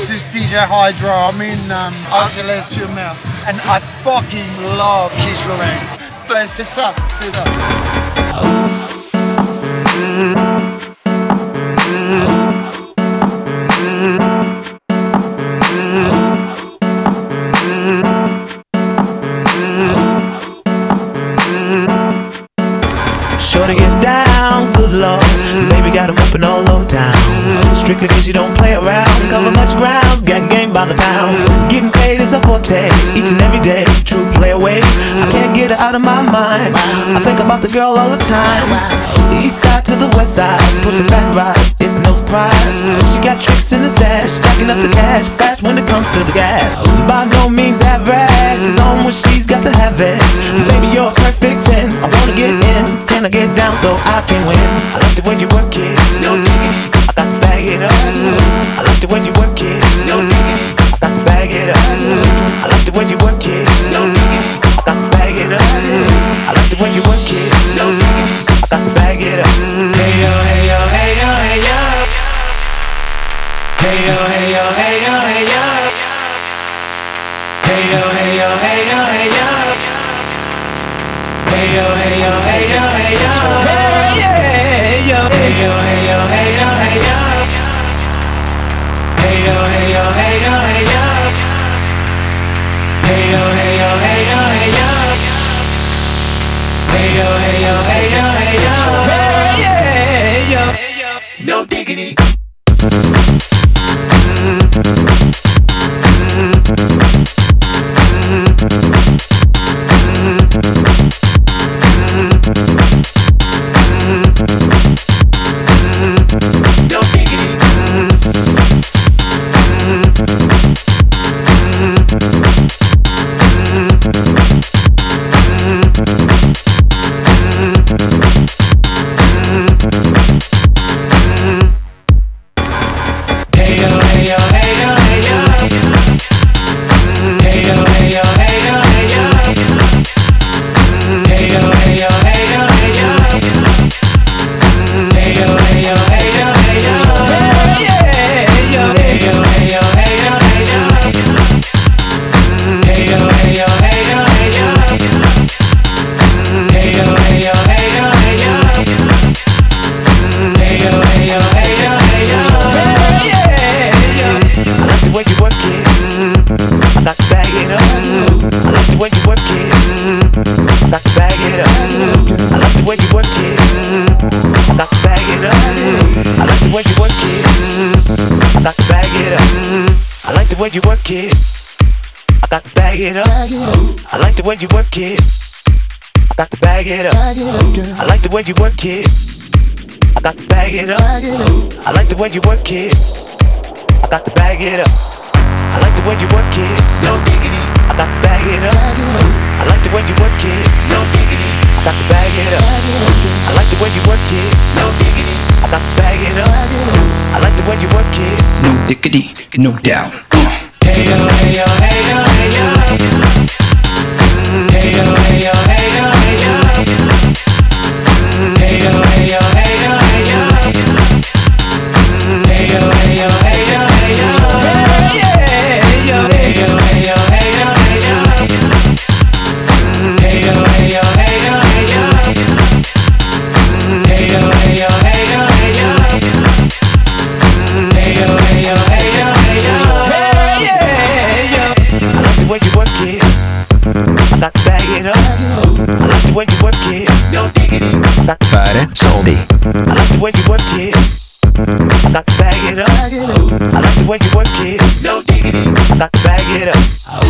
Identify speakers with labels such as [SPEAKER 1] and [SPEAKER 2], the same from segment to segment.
[SPEAKER 1] this is DJ Hydro. I'm in um, Argelès-sur-Mer, and I fucking love Kiss Lorraine. But c'est ça, c'est ça.
[SPEAKER 2] Sure to get down, good lord. Baby got 'em open all over town. Strictly cause you don't play around. Cover much grounds, got game by the pound. Getting paid is a forte, each and every day. True play away. I can't get her out of my mind. I think about the girl all the time. East side to the west side, pushing fat rides, it's no surprise. She got tricks in the stash, stacking up the cash fast when it comes to the gas. By no means average, it's on when she's got to have it. Baby, you're a perfect 10. I wanna get in, can I get down so I can win? I like the way you work it, no diggity. I got to bag it up. I like the way you work it, no. I got to bag it up. I like the way you work it, no. I got to bag it up. I like the way you work it, no. I got to bag it up. Hey yo, hey yo, hey yo, hey yo. Hey yo, hey yo, hey yo, hey yo. Hey yo, hey yo, hey yo, hey yo. Hey yo, hey yo, hey yo, hey yo. No diggity. The way you work it. I got to bag it up. I like the way you work it. I got to bag it up. I like the way you work it. I got to bag it up. I like the way you work it. No diggity. I got to bag it up. I like the way you work it. No diggity. I got to bag it up. I like the way you work it. No diggity. I got to bag it up. I like the way you work it.
[SPEAKER 3] No diggity, no doubt.
[SPEAKER 2] Hey yo, hey yo, hey yo, hey yo. Hey yo, hey yo, hey yo, hey yo. Hey yo, the way you work it. No diggity. I got to
[SPEAKER 3] Fare soldi.
[SPEAKER 2] I like the way you work it. To bag it up. I like the way you work it. No diggity. To bag it up.
[SPEAKER 4] Oh.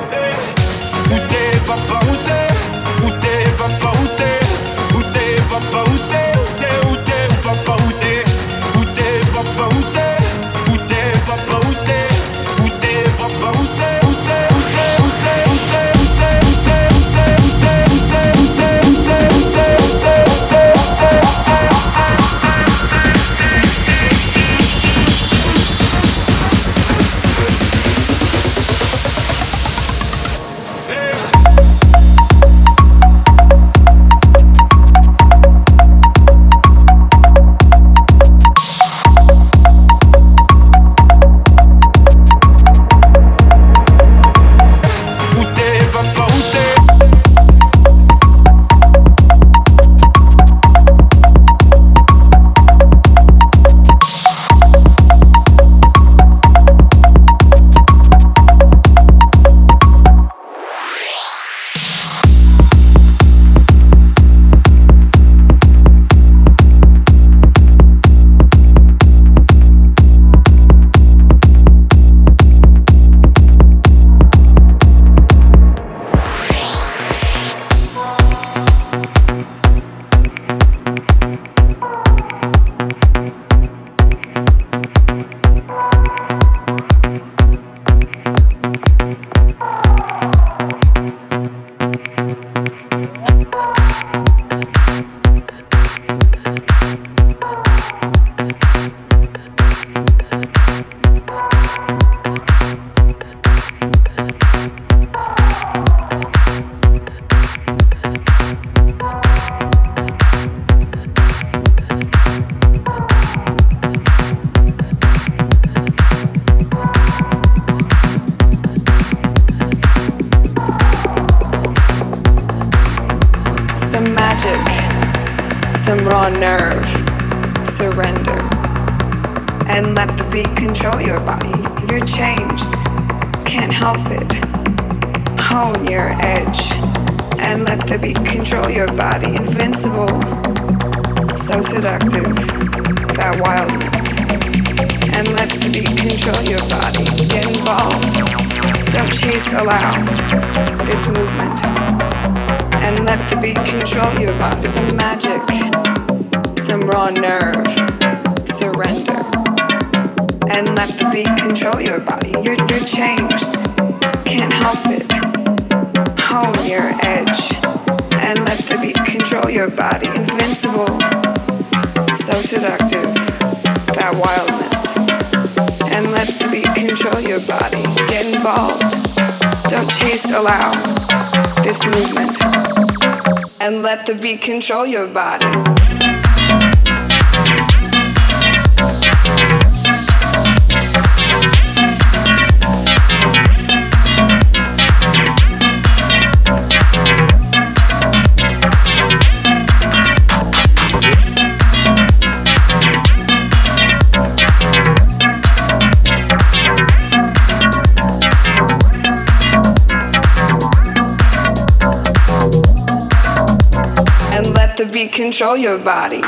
[SPEAKER 4] T'es, papa, où t'es some magic, some raw nerve, surrender. And let the beat control your body. You're changed, can't
[SPEAKER 5] help it. Hone your edge, and let the beat control your body. Invincible, so seductive, that wildness. And let the beat control your body. Get involved. Don't chase, allow this movement and let the beat control you about some magic, some raw nerve, surrender. And let the beat control your body. You're, you're changed, can't help it. Hone your edge and let the beat control your body. Invincible, so seductive, that wildness. And let the beat control your body. Get involved. Don't chase, allow this movement. And let the beat control your body. Control your body.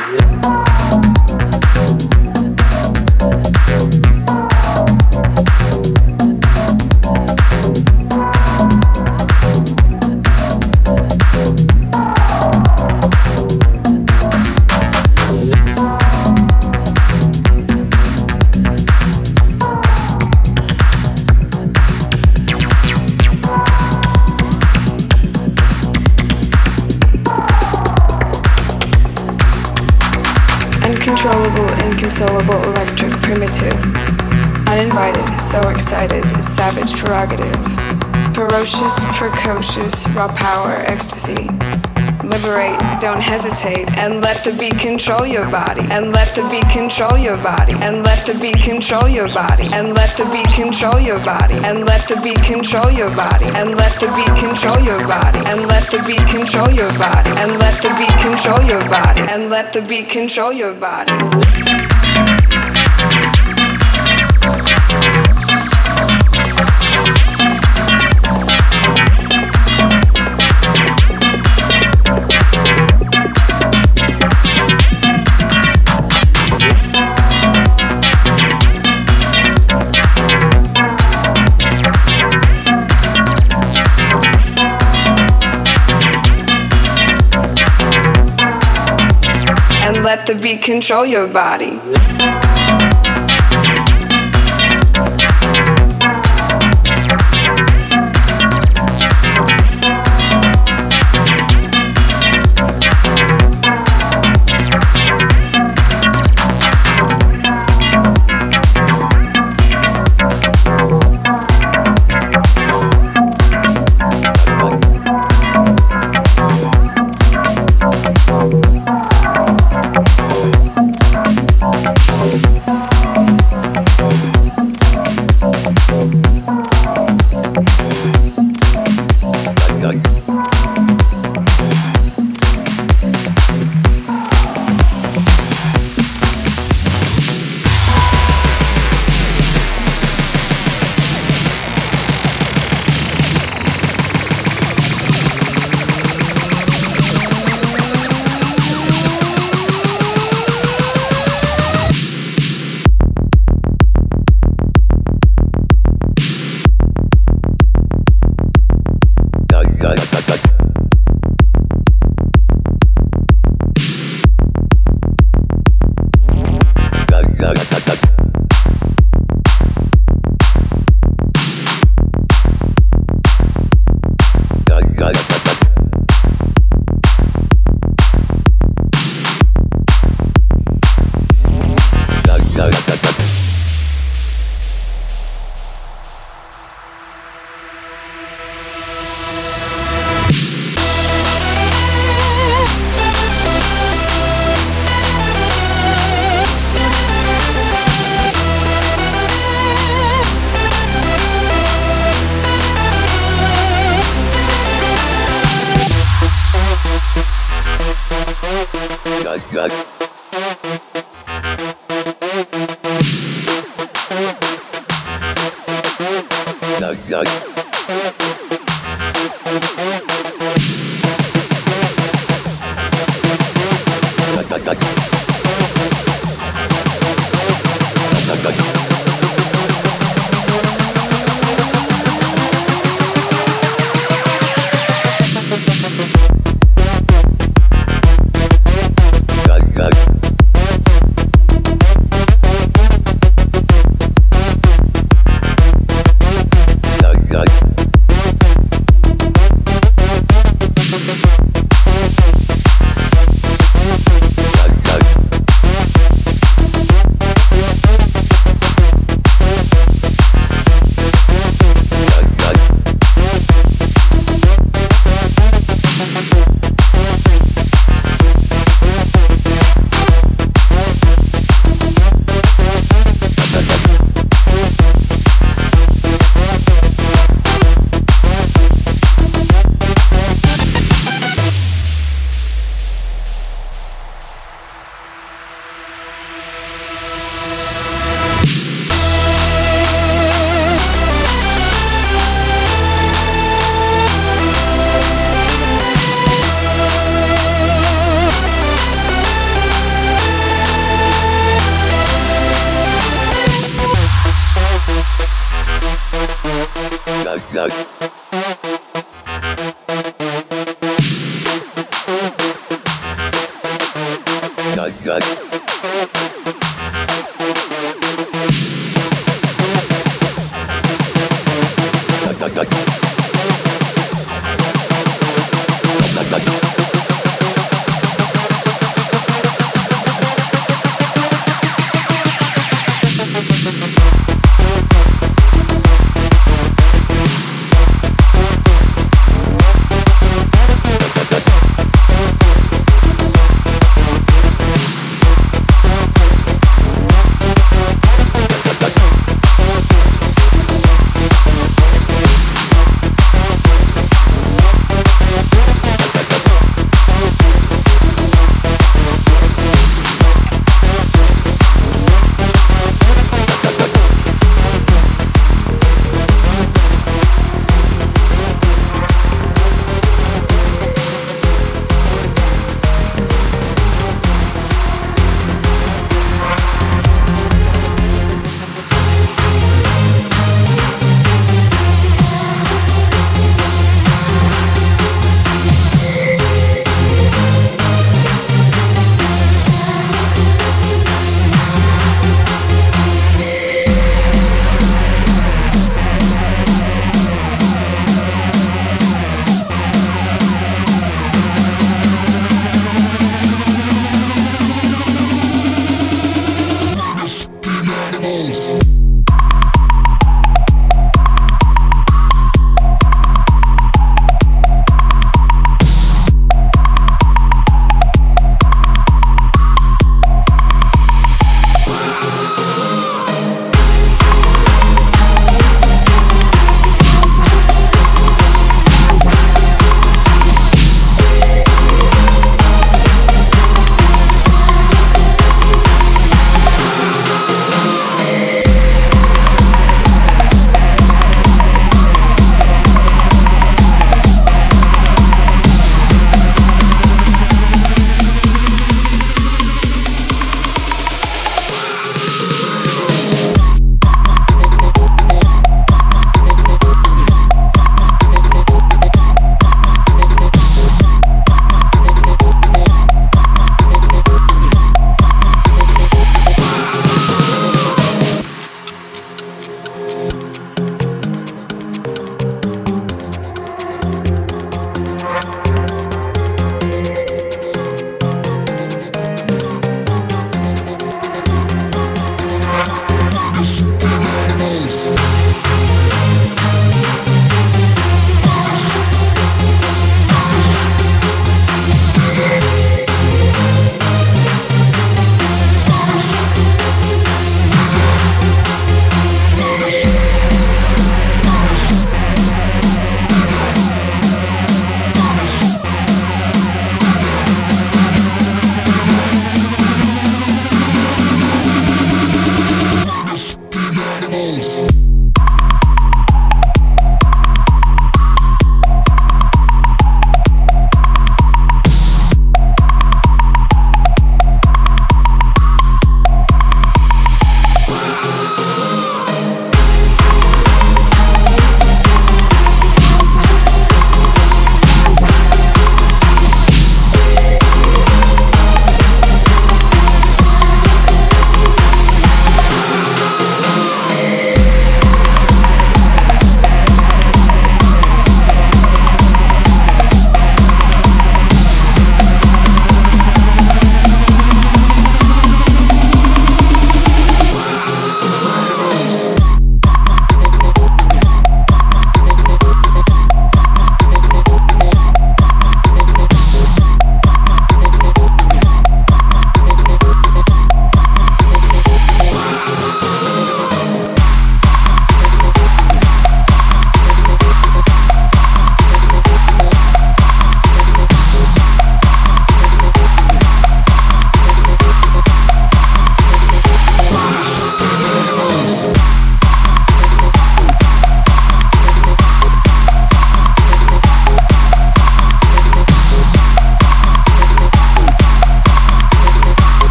[SPEAKER 6] So excited, savage prerogative, ferocious, precocious, raw power, ecstasy. Liberate, don't hesitate, and let the beat control your body, and let the beat control your body, and let the beat control your body, and let the beat control your body, and let the beat control your body, and let the beat control your body, and let the beat control your body, and let the beat control your body, and let the beat control your body. Let the beat control your body.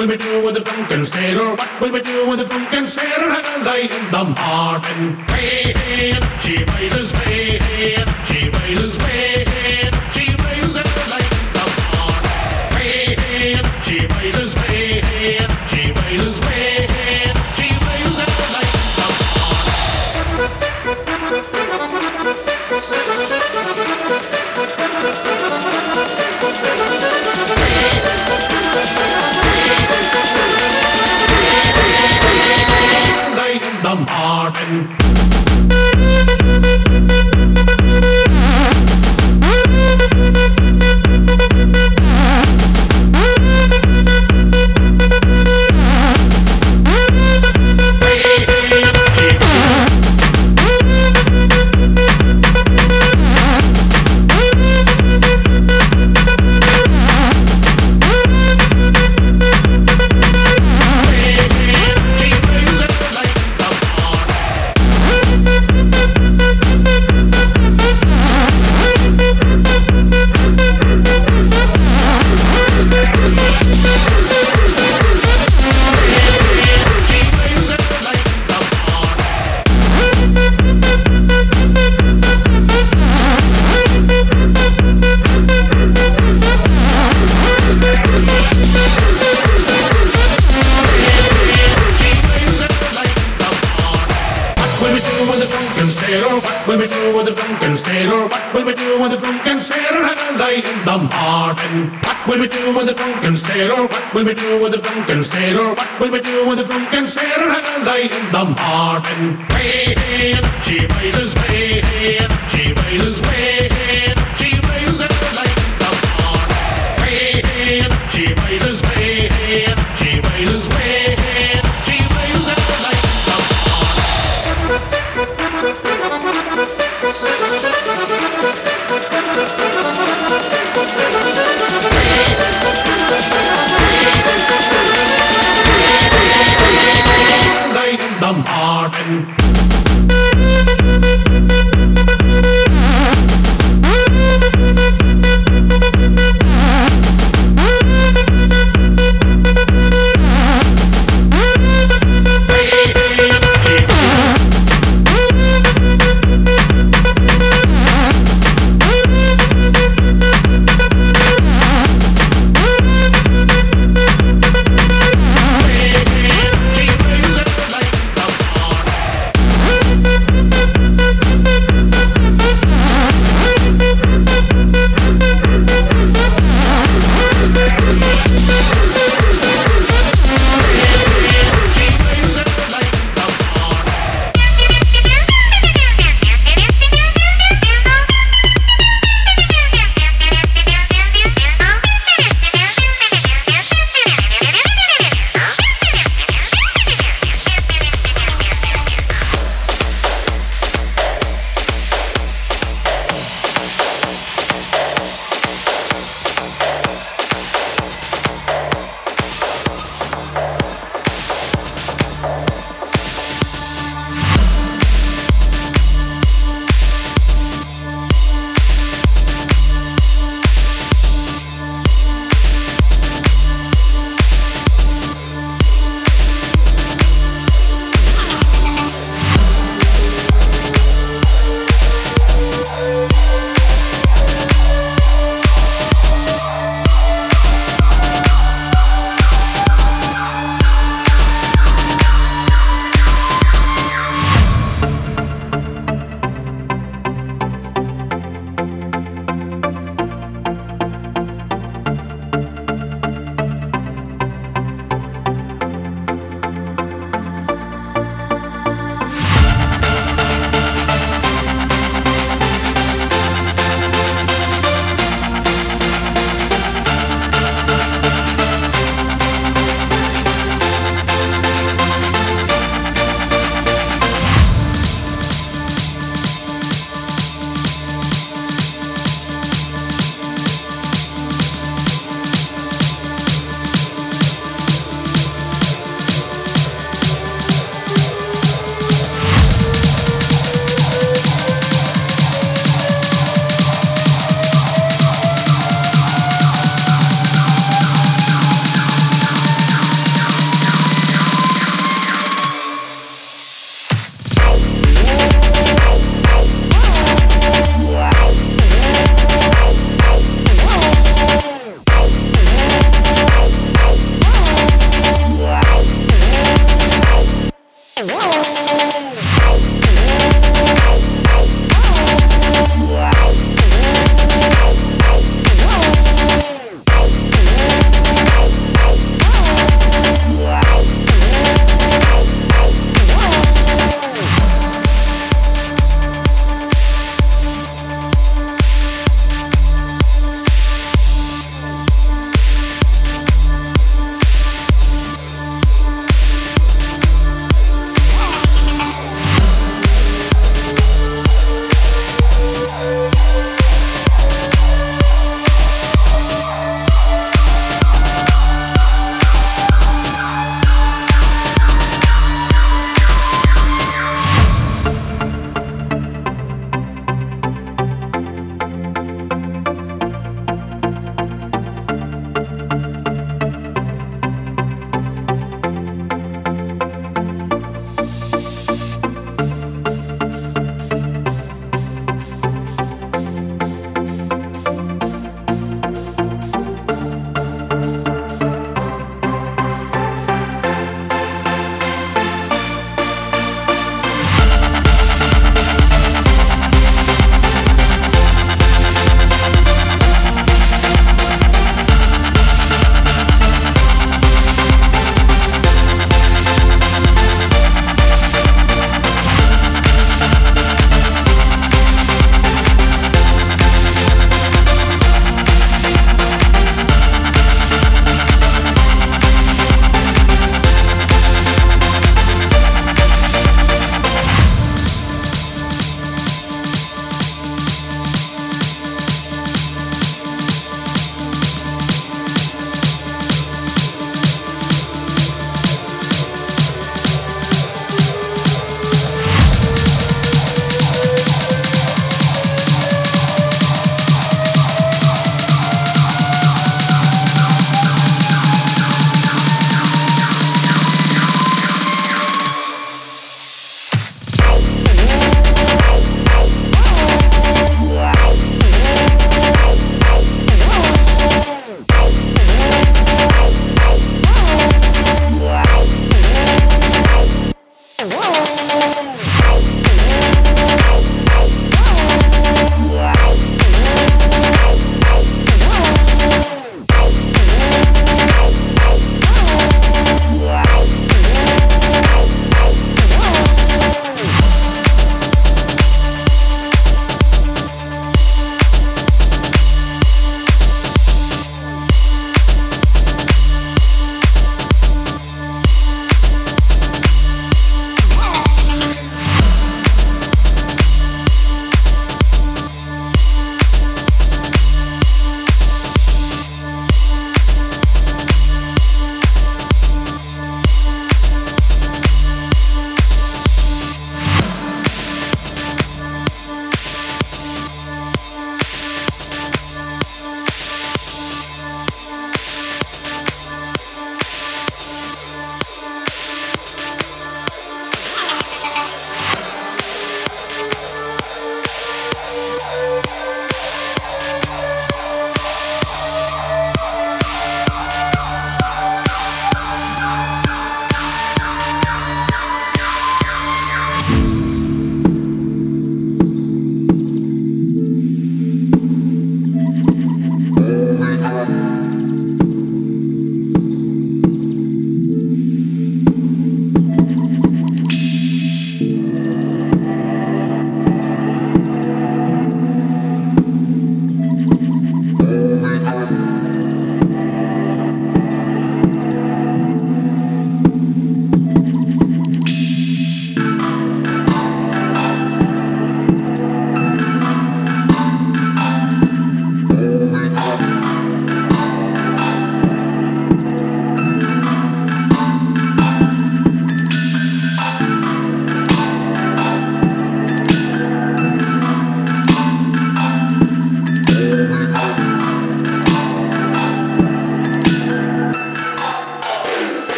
[SPEAKER 6] will we do with the drunken sailor? What will we do with the drunken sailor? Had a light in the morning. will we do with the drunken sailor? What will we do with the